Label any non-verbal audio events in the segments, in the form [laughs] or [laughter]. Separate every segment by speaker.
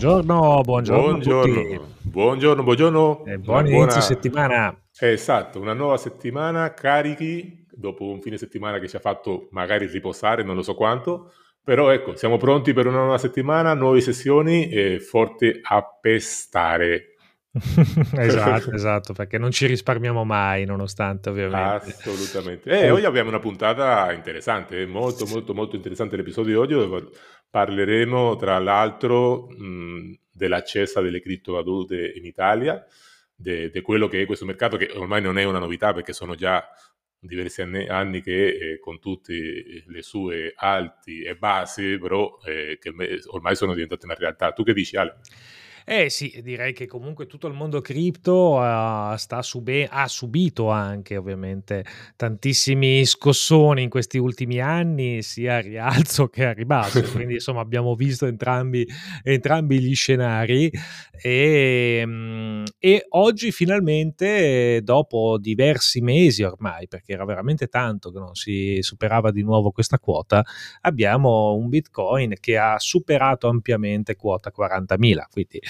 Speaker 1: Buongiorno, buongiorno.
Speaker 2: Buongiorno, buongiorno, buongiorno.
Speaker 1: E buon inizio buona... settimana.
Speaker 2: Esatto, una nuova settimana carichi dopo un fine settimana che ci ha fatto magari riposare, non lo so quanto, però ecco, siamo pronti per una nuova settimana, nuove sessioni e forte a pestare. [laughs]
Speaker 1: esatto, esatto, perché non ci risparmiamo mai, nonostante ovviamente.
Speaker 2: Assolutamente. E eh, oggi abbiamo una puntata interessante, molto, molto, molto interessante l'episodio di oggi, dove parleremo tra l'altro mh, dell'accesso delle criptovalute in Italia, di quello che è questo mercato, che ormai non è una novità perché sono già diversi anni, anni che eh, con tutte le sue alti e bassi, però eh, che ormai sono diventate una realtà. Tu che dici Ale?
Speaker 1: Eh sì, direi che comunque tutto il mondo cripto uh, sube- ha subito anche ovviamente tantissimi scossoni in questi ultimi anni, sia a rialzo che a ribasso, [laughs] quindi insomma abbiamo visto entrambi, entrambi gli scenari. E, mm, e, oggi finalmente, dopo diversi mesi ormai, perché era veramente tanto che non si superava di nuovo questa quota, abbiamo un Bitcoin che ha superato ampiamente quota 40.000, quindi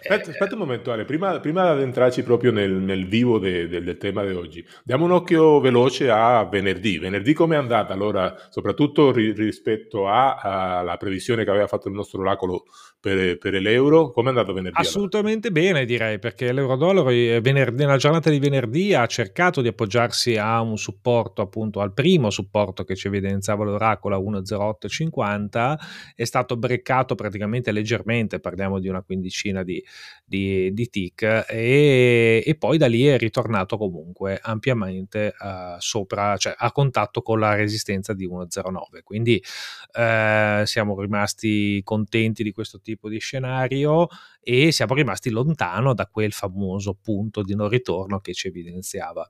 Speaker 2: Aspetta, aspetta, un momento, Ale. Prima, prima di entrarci proprio nel, nel vivo de, de, del tema di oggi, diamo un occhio veloce a venerdì. Venerdì come è andata? Allora, soprattutto ri, rispetto alla previsione che aveva fatto il nostro oracolo per, per l'euro, come è andato venerdì?
Speaker 1: Assolutamente allora? bene, direi, perché l'euro-dollaro eh, venerdì, nella giornata di venerdì ha cercato di appoggiarsi a un supporto, appunto al primo supporto che ci evidenziava l'oracolo a 1,0850, è stato breccato praticamente leggermente, parliamo di una quindicina di di, di TIC e, e, poi da lì è ritornato comunque ampiamente uh, sopra, cioè a contatto con la resistenza di 1.09. Quindi uh, siamo rimasti contenti di questo tipo di scenario e siamo rimasti lontano da quel famoso punto di non ritorno che ci evidenziava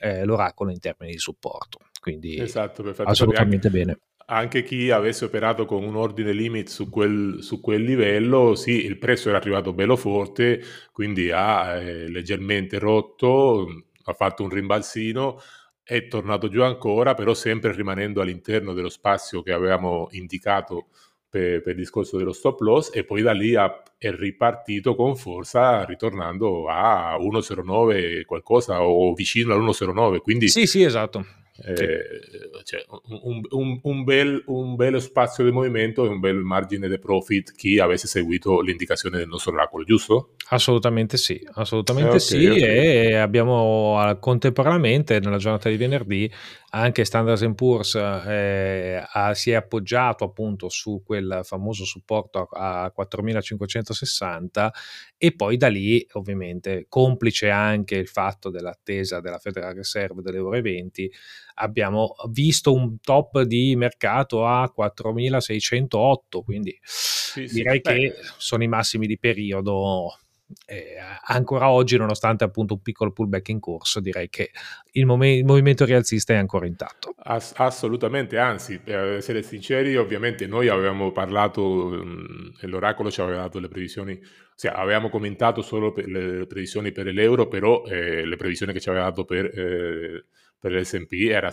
Speaker 1: eh, l'oracolo in termini di supporto. Quindi esatto, assolutamente bene
Speaker 2: anche chi avesse operato con un ordine limit su quel, su quel livello, sì, il prezzo era arrivato bello forte, quindi ha eh, leggermente rotto, ha fatto un rimbalzino, è tornato giù ancora, però sempre rimanendo all'interno dello spazio che avevamo indicato per, per il discorso dello stop loss e poi da lì ha, è ripartito con forza ritornando a 1,09 qualcosa o vicino all'1,09. Quindi
Speaker 1: sì, sì, esatto
Speaker 2: eh, cioè, un, un, un, bel, un bello spazio di movimento e un bel margine di profit chi avesse seguito l'indicazione del nostro oracolo, giusto?
Speaker 1: Assolutamente sì, assolutamente eh, okay, sì okay. e abbiamo contemporaneamente nella giornata di venerdì anche Standard Poor's eh, ha, si è appoggiato appunto su quel famoso supporto a, a 4560 e poi da lì ovviamente complice anche il fatto dell'attesa della Federal Reserve delle ore 20 abbiamo visto un top di mercato a 4608 quindi sì, direi sì. che sono i massimi di periodo eh, ancora oggi, nonostante appunto un piccolo pullback in corso, direi che il, mom- il movimento rialzista è ancora intatto.
Speaker 2: Ass- assolutamente, anzi, per essere sinceri, ovviamente noi avevamo parlato, mh, l'oracolo ci aveva dato le previsioni, cioè avevamo commentato solo le previsioni per l'euro, però eh, le previsioni che ci aveva dato per, eh, per l'S&P era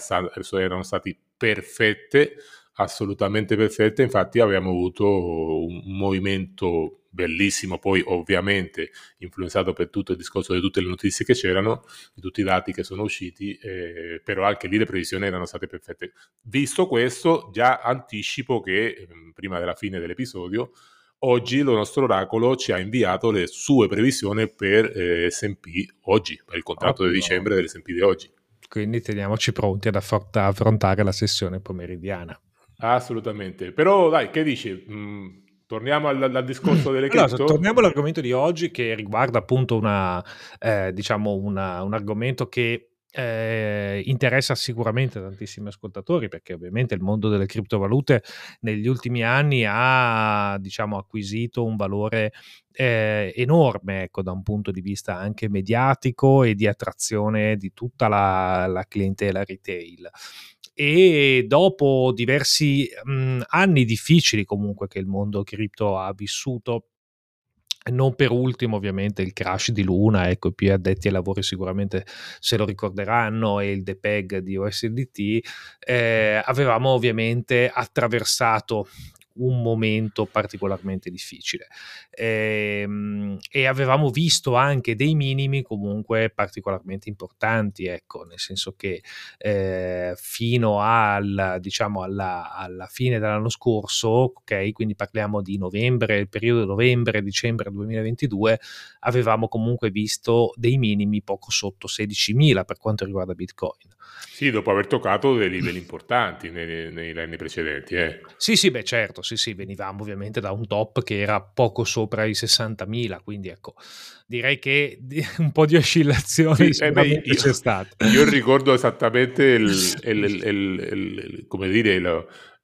Speaker 2: erano state perfette, assolutamente perfette, infatti abbiamo avuto un movimento bellissimo, poi ovviamente influenzato per tutto il discorso di tutte le notizie che c'erano, di tutti i dati che sono usciti, eh, però anche lì le previsioni erano state perfette. Visto questo, già anticipo che mm, prima della fine dell'episodio, oggi il nostro oracolo ci ha inviato le sue previsioni per eh, S&P oggi, per il contratto Ottimo. di dicembre dell'S&P di oggi.
Speaker 1: Quindi teniamoci pronti ad affrontare la sessione pomeridiana.
Speaker 2: Assolutamente, però dai, che dici? Mm, Torniamo al, al discorso delle [clears throat] allora, cripto.
Speaker 1: Torniamo all'argomento di oggi che riguarda appunto una, eh, diciamo una, un argomento che eh, interessa sicuramente tantissimi ascoltatori perché ovviamente il mondo delle criptovalute negli ultimi anni ha diciamo acquisito un valore eh, enorme ecco, da un punto di vista anche mediatico e di attrazione di tutta la, la clientela retail. E dopo diversi mh, anni difficili comunque che il mondo cripto ha vissuto non per ultimo ovviamente il crash di Luna, ecco i più addetti ai lavori sicuramente se lo ricorderanno e il depeg di OSDT, eh, avevamo ovviamente attraversato un momento particolarmente difficile. E, ehm, e, avevamo visto anche dei minimi comunque particolarmente importanti, ecco, nel senso che eh, fino al, diciamo alla, alla, fine dell'anno scorso, ok, quindi parliamo di novembre, il periodo novembre-dicembre 2022, avevamo comunque visto dei minimi poco sotto 16.000 per quanto riguarda Bitcoin.
Speaker 2: Sì, dopo aver toccato dei livelli importanti nei, nei anni precedenti. Eh.
Speaker 1: Sì, sì, beh certo, sì, sì, venivamo ovviamente da un top che era poco sopra i 60.000, quindi ecco, direi che [laughs] un po' di oscillazioni sì, eh beh, io, c'è stato.
Speaker 2: Io ricordo esattamente il, [laughs] il, il, il come dire,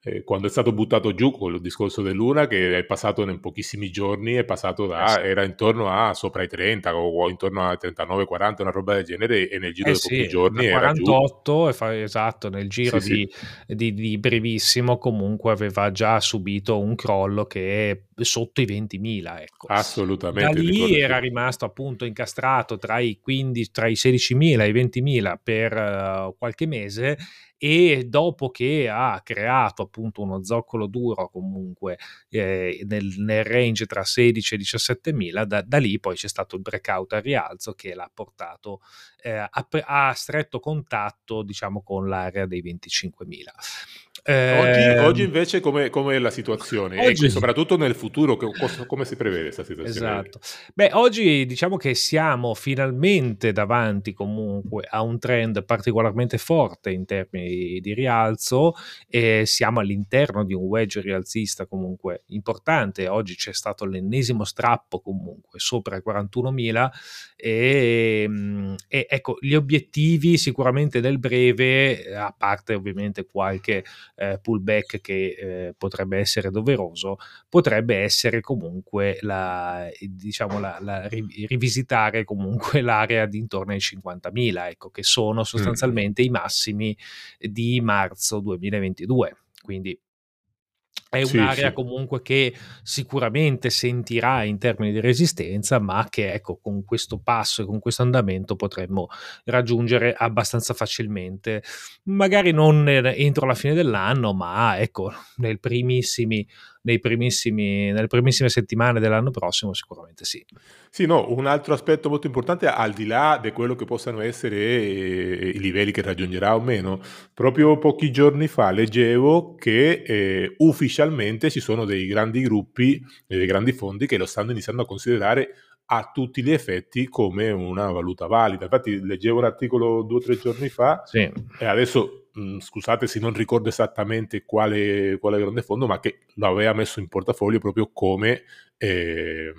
Speaker 2: eh, quando è stato buttato giù con il discorso dell'Una che è passato in pochissimi giorni è passato da eh era intorno a sopra i 30 o, intorno a 39 40 una roba del genere e nel giro eh di sì, pochi giorni
Speaker 1: era 48 e fa, esatto nel giro sì, di, sì. Di, di, brevissimo comunque aveva già subito un crollo che è sotto i 20.000 ecco.
Speaker 2: assolutamente
Speaker 1: da lì era rimasto appunto incastrato tra i 15 tra i 16.000 e i 20.000 per uh, qualche mese e dopo che ha creato appunto uno zoccolo duro comunque eh, nel, nel, range tra 16 e 17 mila, da, da, lì poi c'è stato il breakout al rialzo che l'ha portato eh, a, a, stretto contatto diciamo con l'area dei 25 mila.
Speaker 2: Eh, oggi, oggi, invece come è la situazione? Oggi, e soprattutto nel futuro, come si prevede questa situazione?
Speaker 1: Esatto. Beh, oggi diciamo che siamo finalmente davanti comunque a un trend particolarmente forte in termini di rialzo e siamo all'interno di un wedge rialzista comunque importante. Oggi c'è stato l'ennesimo strappo comunque sopra i 41.000 e, mm, e ecco gli obiettivi sicuramente nel breve, a parte ovviamente qualche eh, pullback che eh, potrebbe essere doveroso, potrebbe essere comunque la, diciamo la, la, rivisitare comunque [laughs] l'area di intorno ai 50.000, ecco, che sono sostanzialmente mm. i massimi di marzo 2022. Quindi è un'area sì. comunque che sicuramente sentirà in termini di resistenza, ma che ecco, con questo passo e con questo andamento potremmo raggiungere abbastanza facilmente. Magari non entro la fine dell'anno, ma ecco, nei primissimi, nelle primissime settimane dell'anno prossimo sicuramente sì.
Speaker 2: Sì, no, un altro aspetto molto importante, al di là di quello che possano essere eh, i livelli che raggiungerà o meno, proprio pochi giorni fa leggevo che eh, ufficialmente ci sono dei grandi gruppi, dei grandi fondi che lo stanno iniziando a considerare a tutti gli effetti come una valuta valida. Infatti leggevo un articolo due o tre giorni fa sì. e adesso mh, scusate se non ricordo esattamente quale, quale, grande fondo, ma che lo aveva messo in portafoglio proprio come, eh,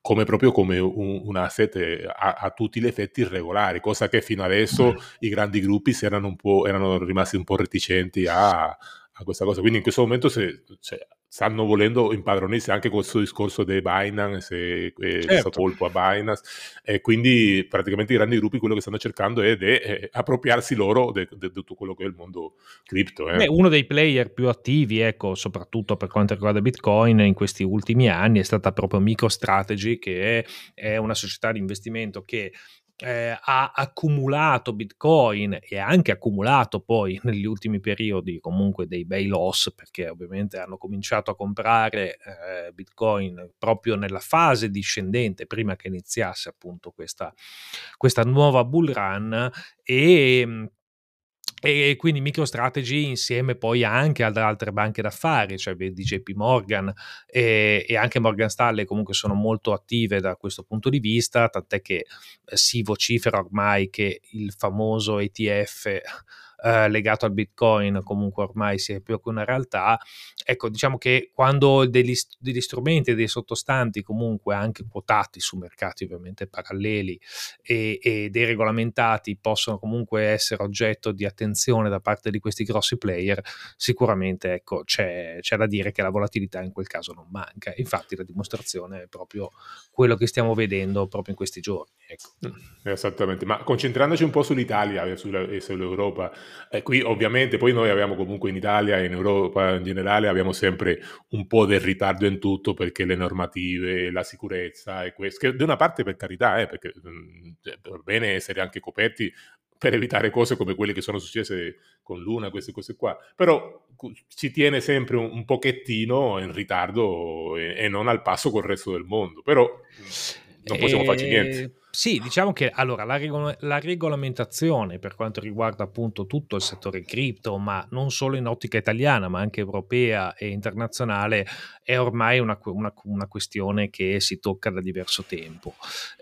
Speaker 2: come, proprio come un, un asset eh, a, a, tutti gli effetti irregolari, cosa che fino adesso mm. i grandi gruppi erano, erano, rimasti un po' reticenti a, a questa cosa. Quindi in questo momento se, cioè, stanno volendo impadronirsi anche con questo discorso dei Binance e questo certo. colpo a Binance e quindi praticamente i grandi gruppi quello che stanno cercando è di eh, appropriarsi loro di tutto quello che è il mondo cripto. Eh.
Speaker 1: Beh, uno dei player più attivi, ecco, soprattutto per quanto riguarda Bitcoin in questi ultimi anni è stata proprio MicroStrategy che è, è una società di investimento che eh, ha accumulato Bitcoin e ha anche accumulato poi [laughs] negli ultimi periodi comunque dei bei loss perché ovviamente hanno cominciato a comprare eh, Bitcoin proprio nella fase discendente prima che iniziasse appunto questa, questa nuova bull run e e quindi MicroStrategy insieme poi anche ad altre banche d'affari, cioè di JP Morgan e, e, anche Morgan Stanley comunque sono molto attive da questo punto di vista, tant'è che eh, si vocifera ormai che il famoso ETF eh, legato al Bitcoin comunque ormai sia più che una realtà. Ecco, diciamo che quando degli, degli strumenti e dei sottostanti comunque anche quotati su mercati ovviamente paralleli e, e dei regolamentati possono comunque essere oggetto di attenzione da parte di questi grossi player, sicuramente ecco, c'è, c'è da dire che la volatilità in quel caso non manca. Infatti la dimostrazione è proprio quello che stiamo vedendo proprio in questi giorni. Ecco.
Speaker 2: Esattamente, ma concentrandoci un po' sull'Italia e sull'Europa, eh, qui ovviamente poi noi abbiamo comunque in Italia e in Europa in generale abbiamo sempre un po' del ritardo in tutto perché le normative, la sicurezza e questo, che da una parte per carità, eh, perché mm, cioè, va bene essere anche coperti per evitare cose come quelle che sono successe con Luna, queste cose qua. Però ci tiene sempre un, un pochettino in ritardo e, e, non al passo col resto del mondo. Però non possiamo e... farci niente.
Speaker 1: Sì, diciamo che allora la, regol- la, regolamentazione per quanto riguarda appunto tutto il settore cripto, ma non solo in ottica italiana, ma anche europea e internazionale, è ormai una, una, una questione che si tocca da diverso tempo.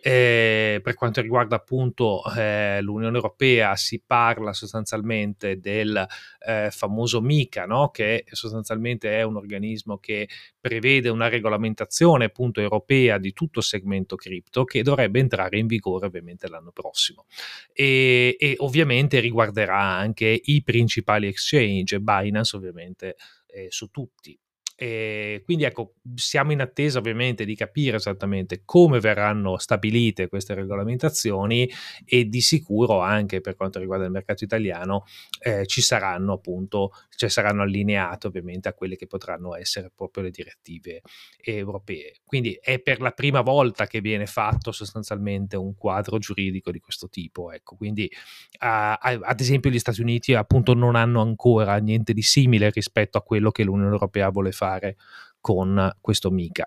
Speaker 1: Eh, per quanto riguarda appunto eh, l'Unione Europea, si parla sostanzialmente del eh, famoso MICA, no? che sostanzialmente è un organismo che prevede una regolamentazione appunto europea di tutto il segmento cripto che dovrebbe entrare in vigore ovviamente l'anno prossimo e, e ovviamente riguarderà anche i principali exchange, Binance ovviamente eh, su tutti. E quindi ecco, siamo in attesa ovviamente di capire esattamente come verranno stabilite queste regolamentazioni e di sicuro anche per quanto riguarda il mercato italiano eh, ci saranno appunto, cioè saranno allineate ovviamente a quelle che potranno essere proprio le direttive europee. Quindi è per la prima volta che viene fatto sostanzialmente un quadro giuridico di questo tipo. Ecco, quindi uh, ad esempio gli Stati Uniti appunto non hanno ancora niente di simile rispetto a quello che l'Unione Europea vuole fare fare con questo Mica.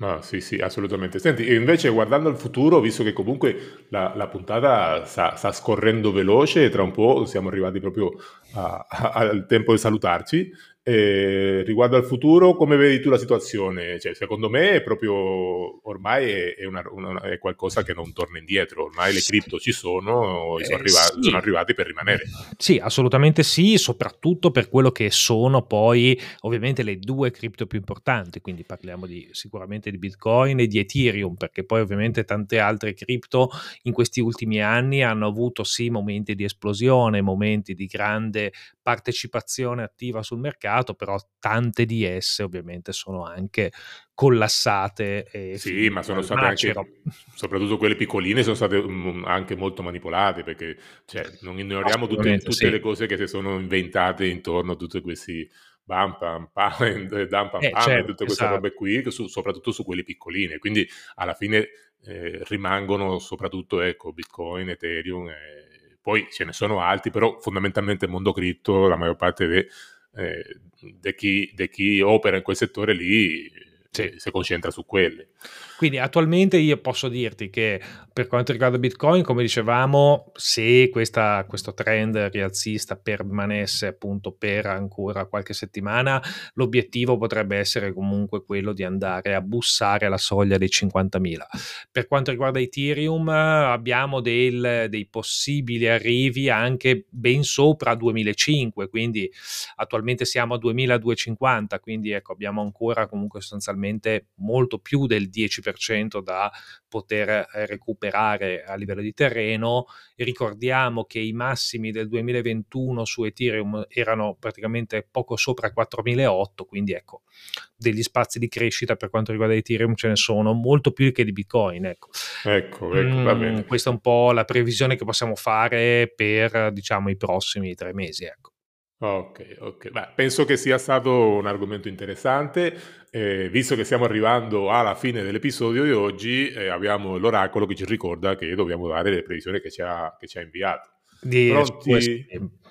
Speaker 2: Ah, sì, sì, assolutamente. Senti, invece guardando al futuro, visto che comunque la, la puntata sta, sta, scorrendo veloce, tra un po' siamo arrivati proprio a, a, al tempo di salutarci, eh, riguardo al futuro, come vedi tu la situazione? Cioè, secondo me è proprio ormai è, è, una, una, è, qualcosa che non torna indietro. Ormai le cripto ci sono, eh, sono, arrivati, sì. sono, arrivati, per rimanere.
Speaker 1: Sì, assolutamente sì, soprattutto per quello che sono poi ovviamente le due cripto più importanti. Quindi parliamo di, sicuramente di Bitcoin e di Ethereum, perché poi ovviamente tante altre cripto in questi ultimi anni hanno avuto sì momenti di esplosione, momenti di grande partecipazione attiva sul mercato, però tante di esse ovviamente sono anche collassate.
Speaker 2: sì, ma sono state macero. anche, soprattutto quelle piccoline, sono state mm, anche molto manipolate perché cioè, non ignoriamo tutte, tutte sì. le cose che si sono inventate intorno a tutti questi bam pam pam, [laughs] dam pam eh, pam, certo, tutte queste esatto. robe qui, su, soprattutto su quelle piccoline. Quindi alla fine eh, rimangono soprattutto ecco, Bitcoin, Ethereum. Eh, poi ce ne sono altri, però fondamentalmente il mondo cripto, la maggior parte di eh, chi, chi, opera in quel settore lì sì. si concentra su quelle.
Speaker 1: Quindi attualmente io posso dirti che per quanto riguarda Bitcoin, come dicevamo, se questa, questo trend rialzista permanesse appunto per ancora qualche settimana, l'obiettivo potrebbe essere comunque quello di andare a bussare la soglia dei 50.000. Per quanto riguarda Ethereum, abbiamo del, dei possibili arrivi anche ben sopra 2005, quindi attualmente siamo a 2250, quindi ecco abbiamo ancora comunque sostanzialmente molto più del 10% 10% da poter eh, recuperare a livello di terreno. Ricordiamo che i massimi del 2021 su Ethereum erano praticamente poco sopra 4008, quindi ecco, degli spazi di crescita per quanto riguarda Ethereum ce ne sono molto più che di Bitcoin. Ecco,
Speaker 2: ecco, ecco mm, va bene.
Speaker 1: Questa è un po' la previsione che possiamo fare per diciamo i prossimi tre mesi. Ecco.
Speaker 2: Ok, ok. Beh, penso che sia stato un argomento interessante. Eh, visto che stiamo arrivando alla fine dell'episodio di oggi, eh, abbiamo l'oracolo che ci ricorda che dobbiamo dare le previsioni che ci ha, che ci ha inviato.
Speaker 1: Di Pronti?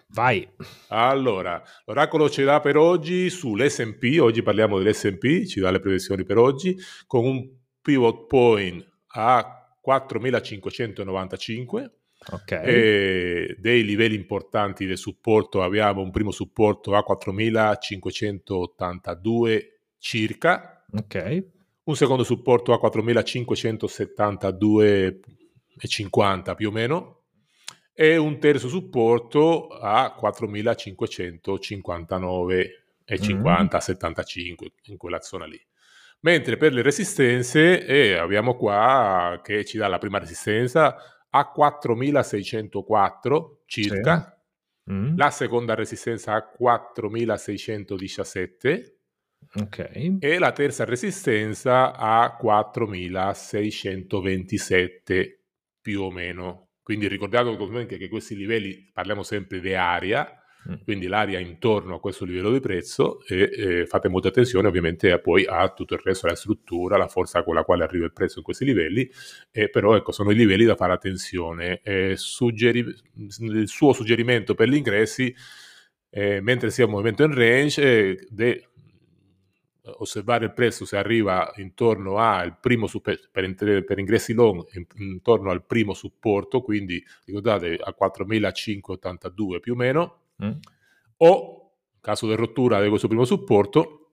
Speaker 1: Vai.
Speaker 2: Allora, l'oracolo ci dà per oggi sull'SP, oggi parliamo dell'SP, ci dà le previsioni per oggi, con un pivot point a 4595
Speaker 1: Okay.
Speaker 2: E dei livelli importanti del supporto abbiamo un primo supporto a 4582 circa.
Speaker 1: Ok.
Speaker 2: Un secondo supporto a 4572,50 più o meno e un terzo supporto a 4559,50 mm. 75 in quella zona lì. Mentre per le resistenze eh, abbiamo qua che ci dà la prima resistenza a 4604 circa, sì. mm. la seconda resistenza a 4617
Speaker 1: okay.
Speaker 2: e la terza resistenza a 4627 più o meno. Quindi ricordate che questi livelli parliamo sempre di area, mm. Quindi l'area intorno a questo livello di prezzo e eh, fate molta attenzione ovviamente poi a tutto il resto, la struttura, la forza con la quale arriva il prezzo in questi livelli, eh, però ecco sono i livelli da fare attenzione. Suggeri- il suo suggerimento per gli ingressi, eh, mentre sia un movimento in range, de- osservare il prezzo se arriva intorno al primo per, per, ingressi long intorno al primo supporto quindi ricordate a 4.582 più o meno mm. o caso di rottura di questo primo supporto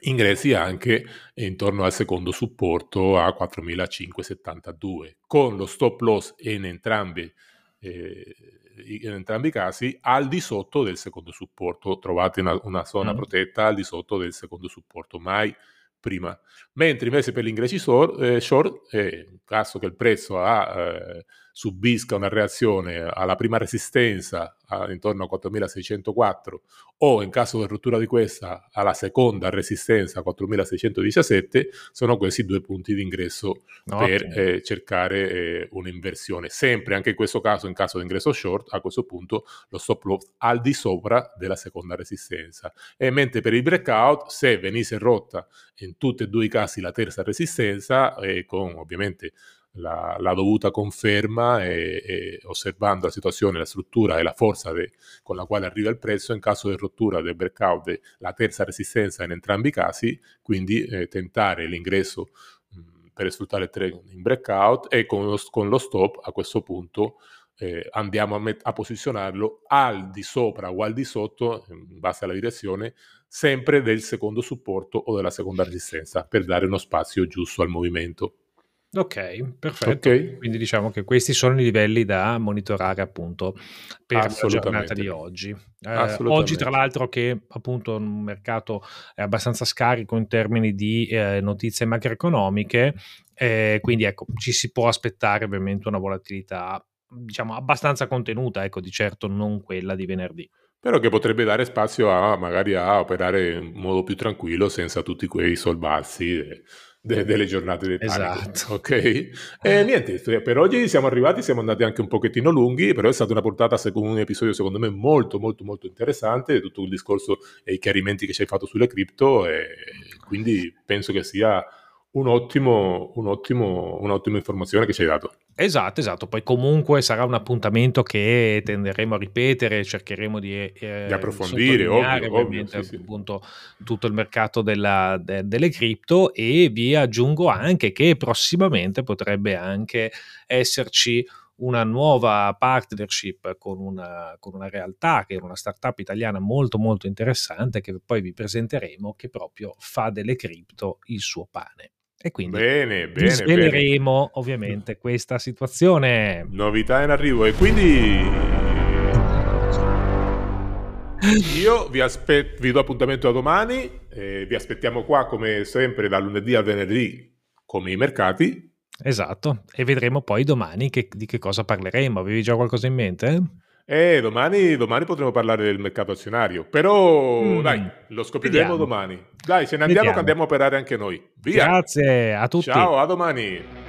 Speaker 2: ingressi anche intorno al secondo supporto a 4.572 con lo stop loss in entrambi eh, in entrambi i casi al di sotto del secondo supporto, trovate una, una zona mm. protetta al di sotto del secondo supporto, mai prima. Mentre invece per gli ingressi short, eh, short eh, caso che il prezzo ha, eh, subisca una reazione alla prima resistenza a, intorno a 4604 o in caso di rottura di questa alla seconda resistenza a 4617 sono questi due punti di ingresso okay. per eh, cercare eh, un'inversione sempre anche in questo caso in caso di ingresso short a questo punto lo stop loss al di sopra della seconda resistenza e mentre per il breakout se venisse rotta in tutti e due i casi la terza resistenza e con ovviamente la, la dovuta conferma e, e, osservando la situazione, la struttura e la forza de, con la quale arriva il prezzo in caso di rottura del breakout, la terza resistenza in entrambi i casi, quindi eh, tentare l'ingresso mh, per sfruttare il in breakout e con lo, con lo stop a questo punto eh, andiamo a, met- a, posizionarlo al di sopra o al di sotto, in base alla direzione, sempre del secondo supporto o della seconda resistenza per dare uno spazio giusto al movimento.
Speaker 1: Ok, perfetto. Okay. Quindi diciamo che questi sono i livelli da monitorare appunto per la giornata di oggi. Eh, oggi tra l'altro che appunto un mercato è abbastanza scarico in termini di eh, notizie macroeconomiche, eh, quindi ecco ci si può aspettare ovviamente una volatilità diciamo abbastanza contenuta, ecco di certo non quella di venerdì
Speaker 2: però che potrebbe dare spazio a magari a operare in modo più tranquillo senza tutti quei solvarsi de, delle giornate di
Speaker 1: Esatto.
Speaker 2: Ok? E niente, per oggi siamo arrivati, siamo andati anche un pochettino lunghi, però è stata una portata, secondo un episodio secondo me molto molto molto interessante, tutto il discorso e i chiarimenti che ci hai fatto sulle cripto e quindi penso che sia un ottimo, un ottimo, un'ottima informazione che ci hai dato.
Speaker 1: Esatto, esatto. Poi comunque sarà un appuntamento che tenderemo a ripetere, cercheremo di, eh,
Speaker 2: di approfondire, ovvio, ovviamente
Speaker 1: ovvio, sì, appunto sì. tutto il mercato della, de, delle cripto e vi aggiungo anche che prossimamente potrebbe anche esserci una nuova partnership con una, con una, realtà che è una startup italiana molto molto interessante che poi vi presenteremo che proprio fa delle cripto il suo pane. E quindi
Speaker 2: bene, bene,
Speaker 1: sveleremo bene. ovviamente questa situazione.
Speaker 2: Novità in arrivo e quindi io vi, aspetto, vi do appuntamento a domani, eh, vi aspettiamo qua come sempre da lunedì al venerdì come i mercati.
Speaker 1: Esatto, e vedremo poi domani che, di che cosa parleremo. Avevi già qualcosa in mente?
Speaker 2: Eh, domani, domani potremo parlare del mercato azionario, però mm, dai, lo scopriremo vediamo. domani. Dai, ce ne andiamo vediamo. che andiamo a operare anche noi. Via!
Speaker 1: Grazie a tutti.
Speaker 2: Ciao, a domani.